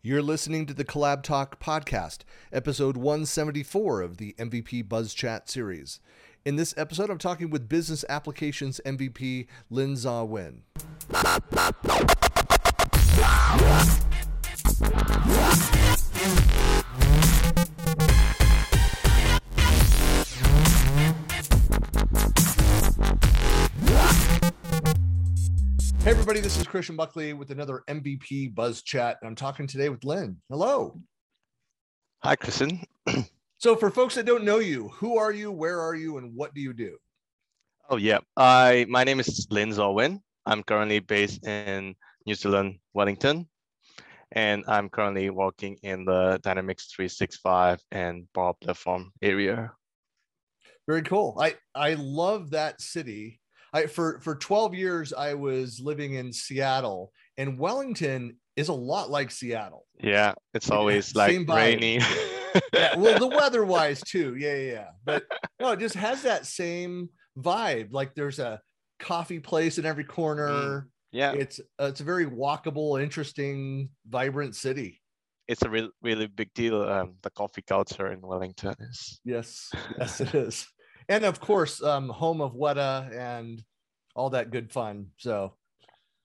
You're listening to the CollabTalk podcast, episode 174 of the MVP Buzz Chat series. In this episode, I'm talking with Business Applications MVP Linn Zaw Win. Hey, everybody, this is Christian Buckley with another MVP Buzz Chat. I'm talking today with Linn. Hello. Hi, Christian. So, for folks that don't know you, who are you, where are you, and what do you do? Oh, yeah. I my name is Linn Zaw Win. I'm currently based in New Zealand, Wellington, and I'm currently working in the Dynamics 365 and Power Platform area. Very cool. I I love that city. I for for 12 years I was living in Seattle, and Wellington is a lot like Seattle. Yeah, it's Yeah, always like same vibe. rainy. Yeah, well, the weather wise too. Yeah, yeah, yeah. But no, it just has that same vibe. Like there's a coffee place in every corner. yeah, It's uh, it's a very walkable, interesting, vibrant city. it's a real, really big deal. Um, the coffee culture in Wellington is. Yes, yes, it is. And of course, um, home of Weta and all that good fun. So,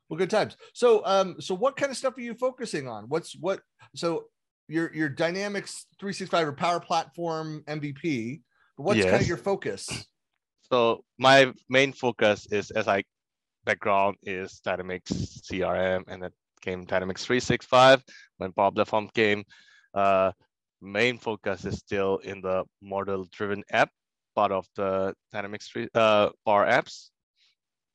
well, good times. So, um, so what kind of stuff are you focusing on? What's what? So, your your Dynamics 365 or Power Platform MVP. But what's kind of your focus? So my main focus is as I background is Dynamics CRM and then came Dynamics 365 when Power Platform came. Uh, main focus is still in the model driven app part of the Dynamics 3 uh, Power Apps.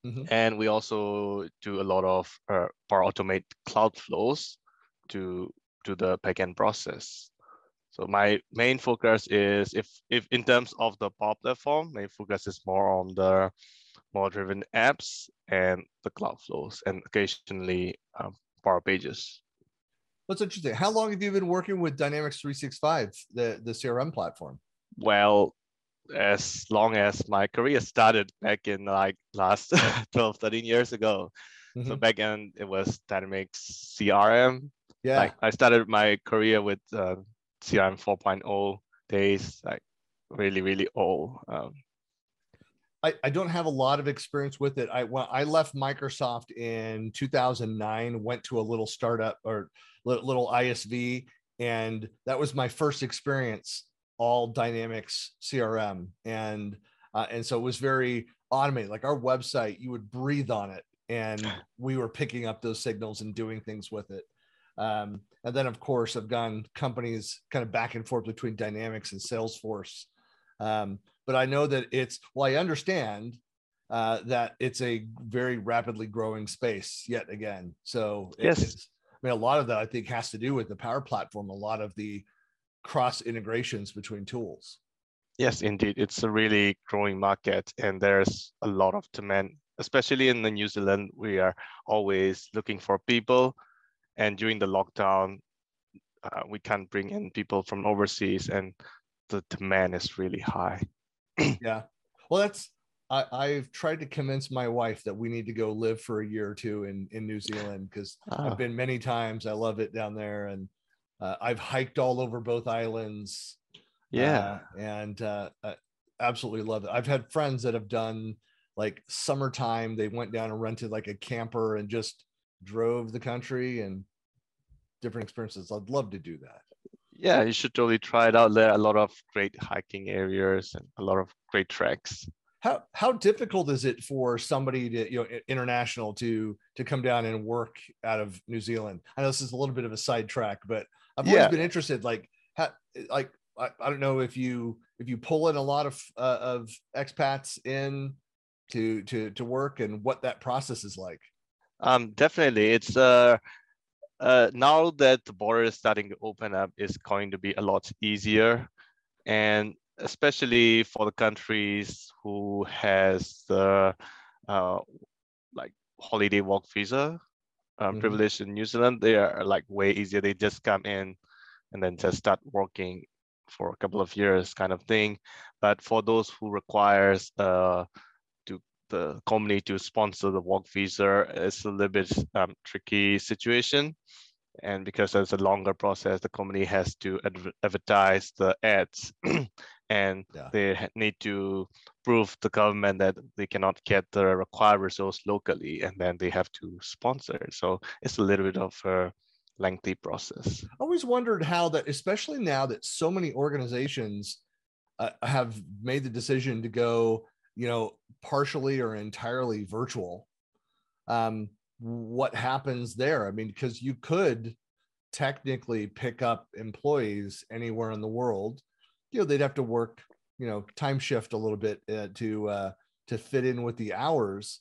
Mhm. And we also do a lot of uh, Power Automate cloud flows to to the backend process. So my main focus is if if in terms of the Power Platform, my focus is more on the model driven apps and the cloud flows and occasionally um, Power Pages. What's interesting? How long have you been working with Dynamics 365, the the CRM platform? Well, as long as my career started back in like last 12, 13 years ago. So Mhm. back then it was Dynamics CRM. Yeah, Like I started my career with uh, CRM 4.0 days, like really, really old. Um, I, I don't have a lot of experience with it. I when I left Microsoft in 2009, went to a little startup or little ISV, and that was my first experience all Dynamics CRM, and uh, and so it was very automated. Like our website, you would breathe on it, and we were picking up those signals and doing things with it. Um, and then, of course, I've gone companies kind of back and forth between Dynamics and Salesforce. Um, but I know that it's well, I understand uh, that it's a very rapidly growing space yet again. So it- Yes. I mean, a lot of that I think has to do with the Power Platform. A lot of the cross integrations between tools. Yes, indeed. It's a really growing market and there's a lot of demand, especially in the New Zealand. We are always looking for people. And during the lockdown, uh, we can't bring in people from overseas and the demand is really high. Yeah. Well, that's I, I've tried to convince my wife that we need to go live for a year or two in in New Zealand because Ah, I've been many times. I love it down there, and uh, I've hiked all over both islands. yeah. uh, and uh, I absolutely love it. I've had friends that have done like summertime. They went down and rented like a camper and just drove the country and different experiences. I'd love to do that. Yeah, you should totally try it out. There are a lot of great hiking areas and a lot of great tracks. How how difficult is it for somebody to you know international to to come down and work out of New Zealand? I know this is a little bit of a sidetrack, but I've always Yeah. been interested. Like, how, like I, I don't know if you if you pull in a lot of uh, of expats in to to to work and what that process is like. Um, definitely, it's uh, uh, now that the border is starting to open up, it's going to be a lot easier, and especially for the countries who has the uh, like holiday work visa um, Mhm. privilege in New Zealand, they are like way easier. They just come in and then just start working for a couple of years, kind of thing. But for those who requires uh, to the company to sponsor the work visa, it's a little bit um, tricky situation. and because it's a longer process, the company has to adver advertise the ads, and yeah. they need to prove the government that they cannot get the required results locally, and then they have to sponsor. So it's a little bit of a lengthy process. I always wondered how that, especially now that so many organizations uh, have made the decision to go, you know, partially or entirely virtual. Um, what happens there. I mean, because you could technically pick up employees anywhere in the world. You know, they'd have to work, you know, time shift a little bit uh, to uh, to fit in with the hours.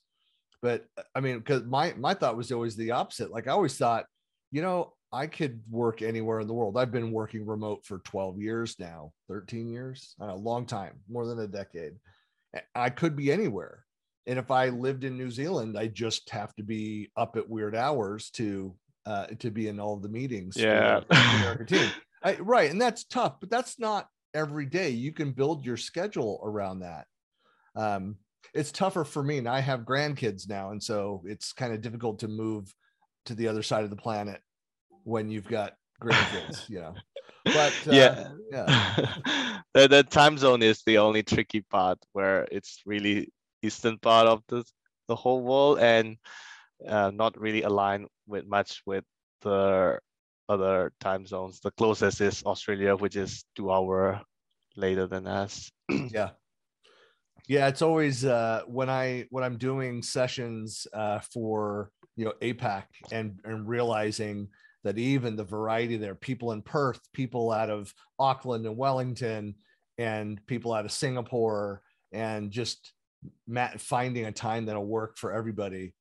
But uh, I mean, because my my thought was always the opposite. Like I always thought, you know, I could work anywhere in the world. I've been working remote for 12 years now, 13 years, a long time, more than a decade. I could be anywhere. And if I lived in New Zealand, I just have to be up at weird hours to uh, to be in all the meetings. Yeah. I, right, and that's tough, but that's not every day. You can build your schedule around that. Um, it's tougher for me, and I have grandkids now, and so it's kind of difficult to move to the other side of the planet when you've got grandkids. you know, but uh, yeah, yeah. the, the time zone is the only tricky part where it's really eastern part of the, the whole world and uh, not really aligned with much with the other time zones. The closest is Australia, which is two hour later than us. yeah. Yeah, it's always uh, when I when I'm doing sessions uh, for you know APAC and and realizing that even the variety there, people in Perth, people out of Auckland and Wellington, and people out of Singapore, and just finding a time that'll work for everybody.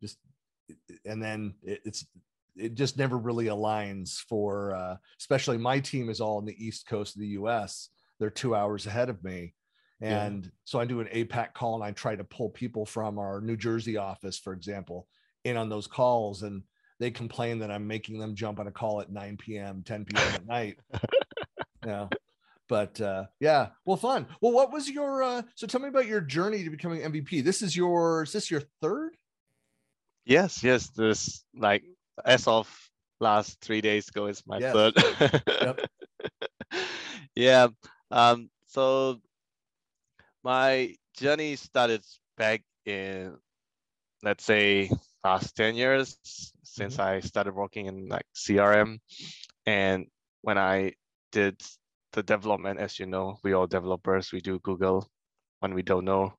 Just and then it, it's it just never really aligns for uh, especially my team is all on the east coast of the US. They're two hours ahead of me. And yeah. so I do an APAC call and I try to pull people from our New Jersey office, for example, in on those calls. And they complain that I'm making them jump on a call at 9 p.m., 10 p.m. at night. yeah but uh, yeah, well, fun. Well, what was your uh, so tell me about your journey to becoming MVP? This is your is this your third? Yes, yes. This like as of last three days ago is my yes. third. yeah. Um. So my journey started back in let's say last 10 years since mm-hmm. I started working in like CRM. And when I did the development, as you know, we all developers, we do Google when we don't know,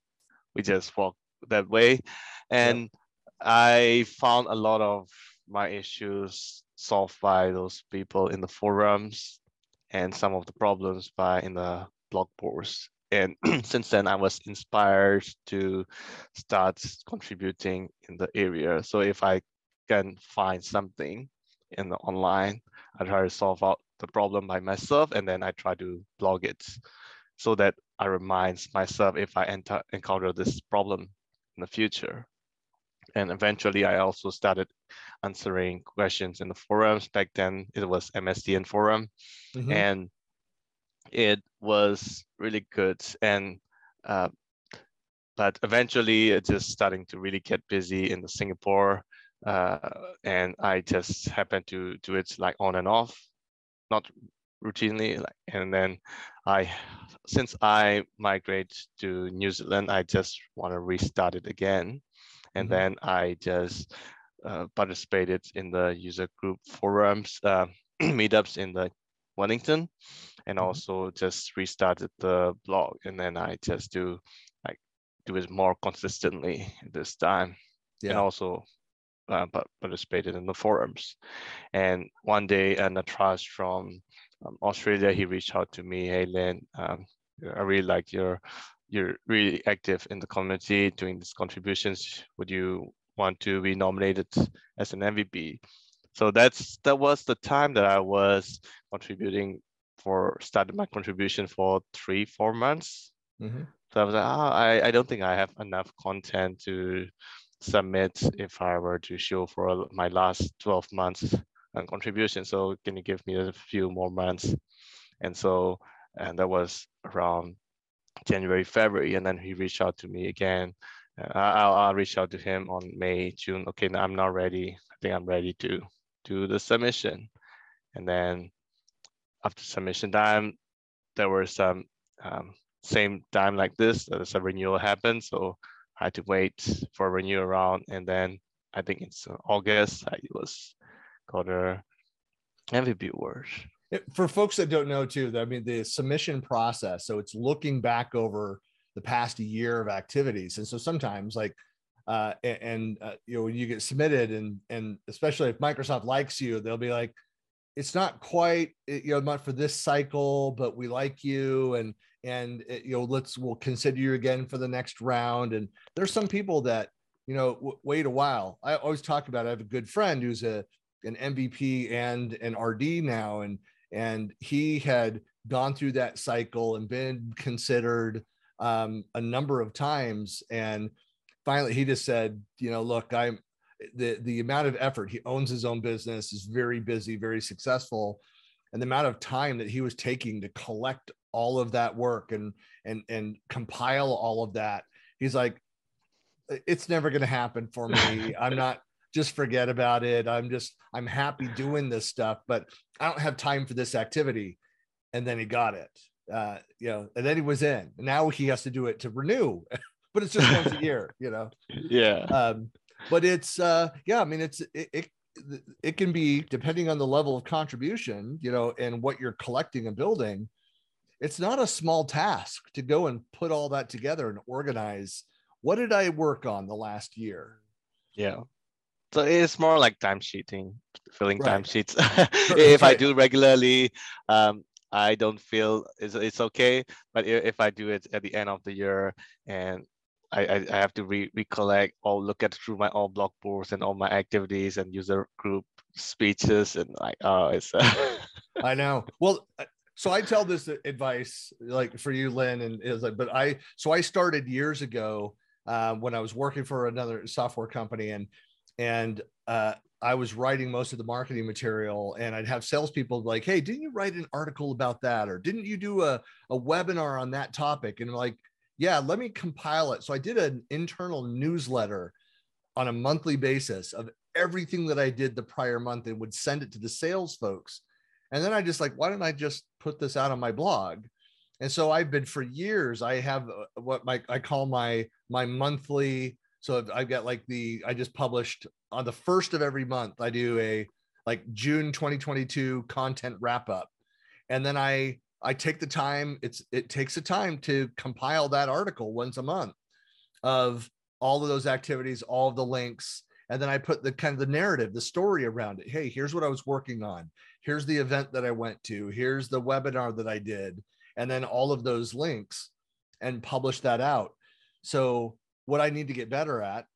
we just walk that way. And I found a lot of my issues solved by those people in the forums and some of the problems by in the blog posts. And since then, I was inspired to start contributing in the area. So if I can find something in the online, I try to solve out the problem by myself and then I try to blog it so that I remind myself if I enter, encounter this problem in the future. And eventually I also started answering questions in the forums. Back then it was MSDN forum mm-hmm. and it was really good. And uh, but eventually it just starting to really get busy in the Singapore uh, and I just happened to do it like on and off not routinely like and then i since i migrate to new zealand i just want to restart it again and mm-hmm. then i just participated in the user group forums uh, meetups in the wellington and mm-hmm. also just restarted the blog and then i just do like do it more consistently this time yeah. and also uh, participated in the forums. And one day, uh, Natraj from um, Australia, he reached out to me, hey, Len, um, I really like your, you're really active in the community doing these contributions. Would you want to be nominated as an MVP? So that's that was the time that I was contributing for started my contribution for three four months. Mm-hmm. So I was like, oh, I I don't think I have enough content to submit if I were to show for my last 12 months and contribution. So can you give me a few more months? And so, and that was around January, February, and then he reached out to me again. I'll, I'll reach out to him on May, June. Okay, I'm not ready. I think I'm ready to do the submission. And then after submission time, there were some um, same time like this, there's a renewal happened. So I had to wait for renewal round. And then I think it's August, I was got a MVP award. For folks that don't know too, I mean, the submission process, so it's looking back over the past year of activities. And so sometimes like uh, and uh, you know when you get submitted and and especially if microsoft likes you they'll be like it's not quite eh, you know not for this cycle but we like you and and it, you know let's we'll consider you again for the next round and there's some people that you know w- wait a while i always talk about it. i have a good friend who's a an mvp and an rd now and and he had gone through that cycle and been considered um, a number of times and finally he just said you know look i'm the the amount of effort he owns his own business is very busy very successful and the amount of time that he was taking to collect all of that work and and and compile all of that he's like it's never going to happen for me. I'm not just forget about it. I'm just i'm happy doing this stuff but i don't have time for this activity and then he got it uh you know and then he was in now he has to do it to renew but it's just once a year, you know. Yeah. Um, but it's uh, yeah, I mean, it's it, it it can be depending on the level of contribution, you know, and what you're collecting and building. It's not a small task to go and put all that together and organize. What did I work on the last year? Yeah. So it's more like time sheeting, filling right. time sheets. if right. I do regularly, um, I don't feel it's, it's okay. But if I do it at the end of the year and I, I, have to re- recollect or look at through my all blog posts and all my activities and user group speeches and like oh it's uh... I know. Well, uh, so I tell this advice like for you, Linn, and is like, but I so I started years ago uh, when I was working for another software company and and uh, I was writing most of the marketing material, and I'd have salespeople like, "Hey, didn't you write an article about that, or didn't you do a a webinar on that topic?" And I'm like, yeah, let me compile it. So I did an internal newsletter on a monthly basis of everything that I did the prior month and would send it to the sales folks. And then I just like, why don't I just put this out on my blog? And so I've been for years, I have uh, what my I call my my monthly. So I've got like the I just published on the first of every month, I do a like June 2022 content wrap up. And then I I take the time. It's it takes the time to compile that article once a month of all of those activities, all of the links, and then I put the kind of the narrative, the story around it. Hey, here's what I was working on. Here's the event that I went to. Here's the webinar that I did, and then all of those links, and publish that out. So what I need to get better at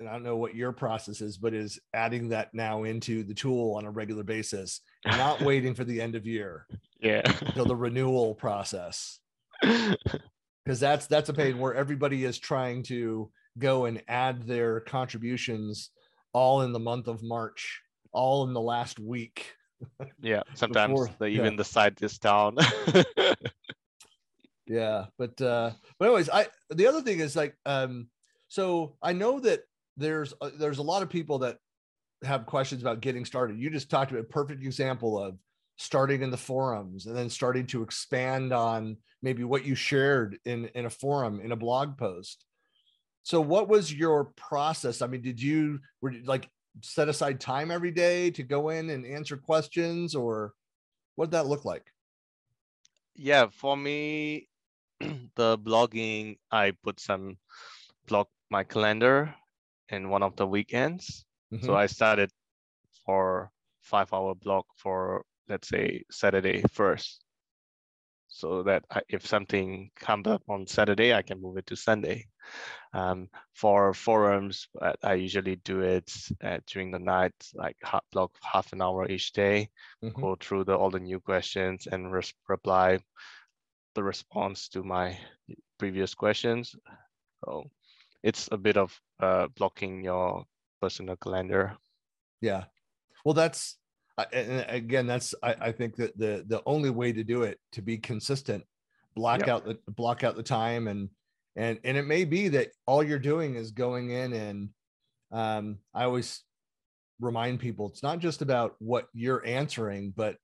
and I don't know what your process is, but is adding that now into the tool on a regular basis, not waiting for the end of year. Yeah. Until the renewal process. Because that's that's a pain where everybody is trying to go and add their contributions all in the month of March, all in the last week. Yeah. Sometimes Before, the, even yeah. the site is down. Yeah. But uh but anyways, I the other thing is like um so I know that there's a, uh, there's a lot of people that have questions about getting started. You just talked about a perfect example of starting in the forums and then starting to expand on maybe what you shared in in a forum in a blog post. So what was your process? I mean, did you were you like set aside time every day to go in and answer questions or what did that look like? Yeah, for me the blogging I put some block my calendar in one of the weekends. Mm-hmm. So I started for five hour block for let's say Saturday first. So that I, if something comes up on Saturday, I can move it to Sunday. Um, for forums, I usually do it uh, during the night, like hot block half an hour each day, mm-hmm. go through the, all the new questions and res- reply the response to my previous questions. So it's a bit of uh, blocking your personal calendar. Yeah, well, that's and again, that's I, I, think that the the only way to do it to be consistent, block yep. out the block out the time and and and it may be that all you're doing is going in and um, I always remind people it's not just about what you're answering, but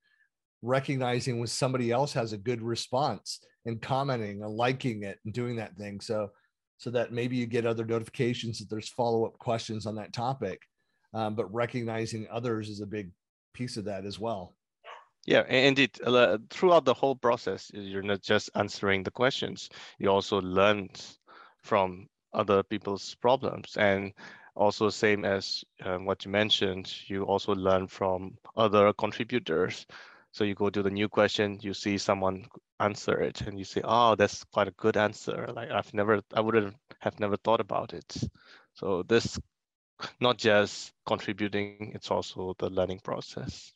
recognizing when somebody else has a good response and commenting and liking it and doing that thing. So, so that maybe you get other notifications that there's follow up questions on that topic. Um, but recognizing others is a big piece of that as well. Yeah, indeed. Uh, throughout the whole process, you're not just answering the questions, you also learn from other people's problems. And also same as um, what you mentioned, you also learn from other contributors. So you go to the new question, you see someone answer it and you say, oh, that's quite a good answer. Like I've never, I wouldn't have never thought about it. So this not just contributing, it's also the learning process.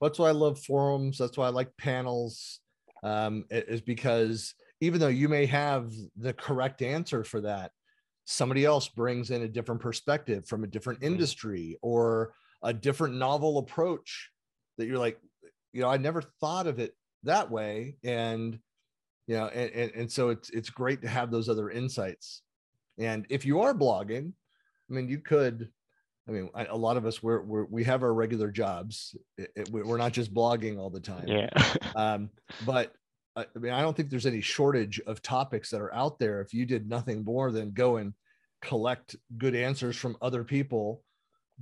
That's why I love forums. That's why I like panels, um, is because even though you may have the correct answer for that, somebody else brings in a different perspective from a different mm-hmm. industry or a different novel approach that you're like, you know, I never thought of it that way. And, you know, and, and, and so it's, it's great to have those other insights. And if you are blogging, I mean, you could, I mean, a lot of us we're, we're we have our regular jobs. It, it, we're not just blogging all the time. Yeah. um, but I mean, I don't think there's any shortage of topics that are out there. If you did nothing more than go and collect good answers from other people,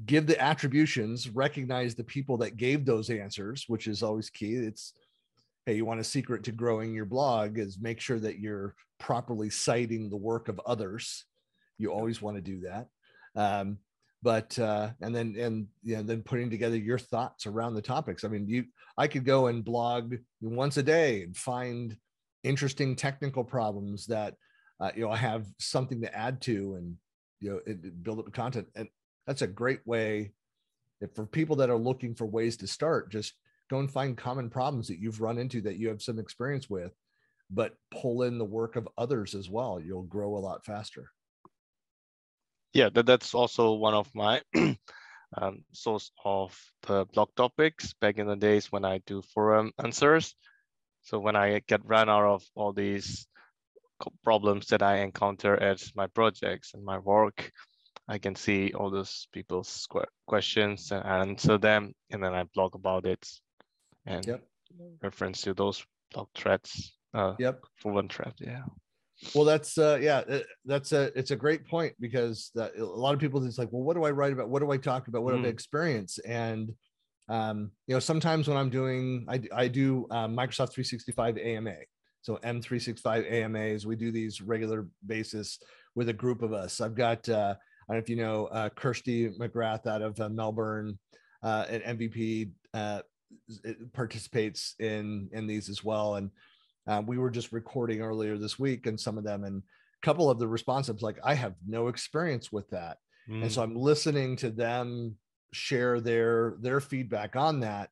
give the attributions, recognize the people that gave those answers, which is always key. It's hey, you want a secret to growing your blog is make sure that you're properly citing the work of others. You always want to do that um, but uh, and then and you know then putting together your thoughts around the topics i mean you i could go and blog once a day and find interesting technical problems that uh, you know i have something to add to and you know it, build up the content and that's a great way for people that are looking for ways to start just go and find common problems that you've run into that you have some experience with but pull in the work of others as well you'll grow a lot faster yeah, that, that's also one of my um, source of the blog topics back in the days when I do forum answers. So when I get run out of all these problems that I encounter at my projects and my work, I can see all those people's questions and answer them, and then I blog about it and yep. reference to those blog threads. Uh, yep. For one thread, yeah well that's uh yeah uh, that's a it's a great point because that, a lot of people just like well what do i write about what do i talk about what mm. do i experience and um you know sometimes when i'm doing i, I do um, microsoft 365 ama so m365 amas we do these regular basis with a group of us i've got uh i don't know if you know uh kirsty mcgrath out of uh, melbourne uh an mvp uh participates in in these as well and uh, we were just recording earlier this week, and some of them, and a couple of the responses, like, I have no experience with that. Mm. And so. I'm listening to them share their their feedback on that.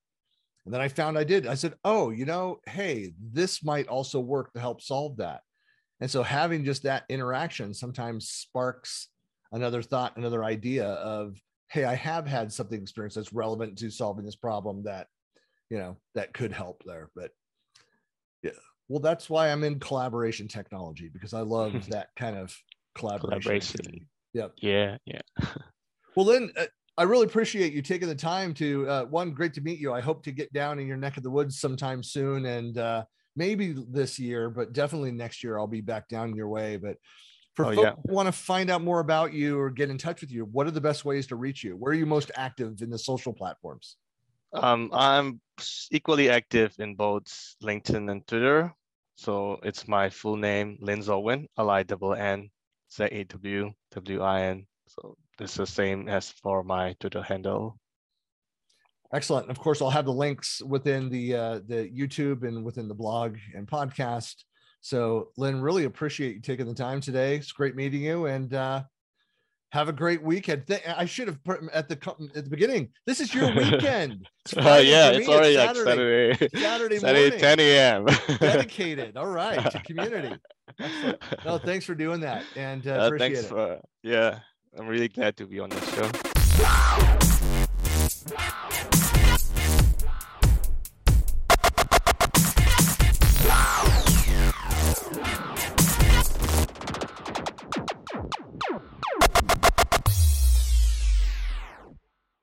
And then I found I did. I said, "Oh, you know, hey, this might also work to help solve that." And so having just that interaction sometimes sparks another thought, another idea of, "Hey, I have had something experience that's relevant to solving this problem that, you know, that could help there." But yeah, well, that's why I'm in collaboration technology because I love that kind of collaboration. collaboration. Yep. Yeah. Yeah. well, then uh, I really appreciate you taking the time to uh, one. Great to meet you. I hope to get down in your neck of the woods sometime soon, and uh, maybe this year, but definitely next year I'll be back down your way. But for oh, folks yeah. who want to find out more about you or get in touch with you, what are the best ways to reach you? Where are you most active in the social platforms? Um, I'm equally active in both LinkedIn and Twitter. So it's my full name, Linn Zaw Win, L-I-N-N Z-A-W-W-I-N. So it's the same as for my Twitter handle. Excellent. Of course, I'll have the links within the uh, the YouTube and within the blog and podcast. So, Linn, really appreciate you taking the time today. It's great meeting you, and uh, have a great weekend. I should have put at the at the beginning. This is your weekend. It's uh, yeah, it's already it's Saturday, like Saturday, Saturday, Saturday morning. 10 a.m. Dedicated. All right to community. Excellent. No, thanks for doing that, and uh, uh, appreciate it. For, yeah, I'm really glad to be on this show.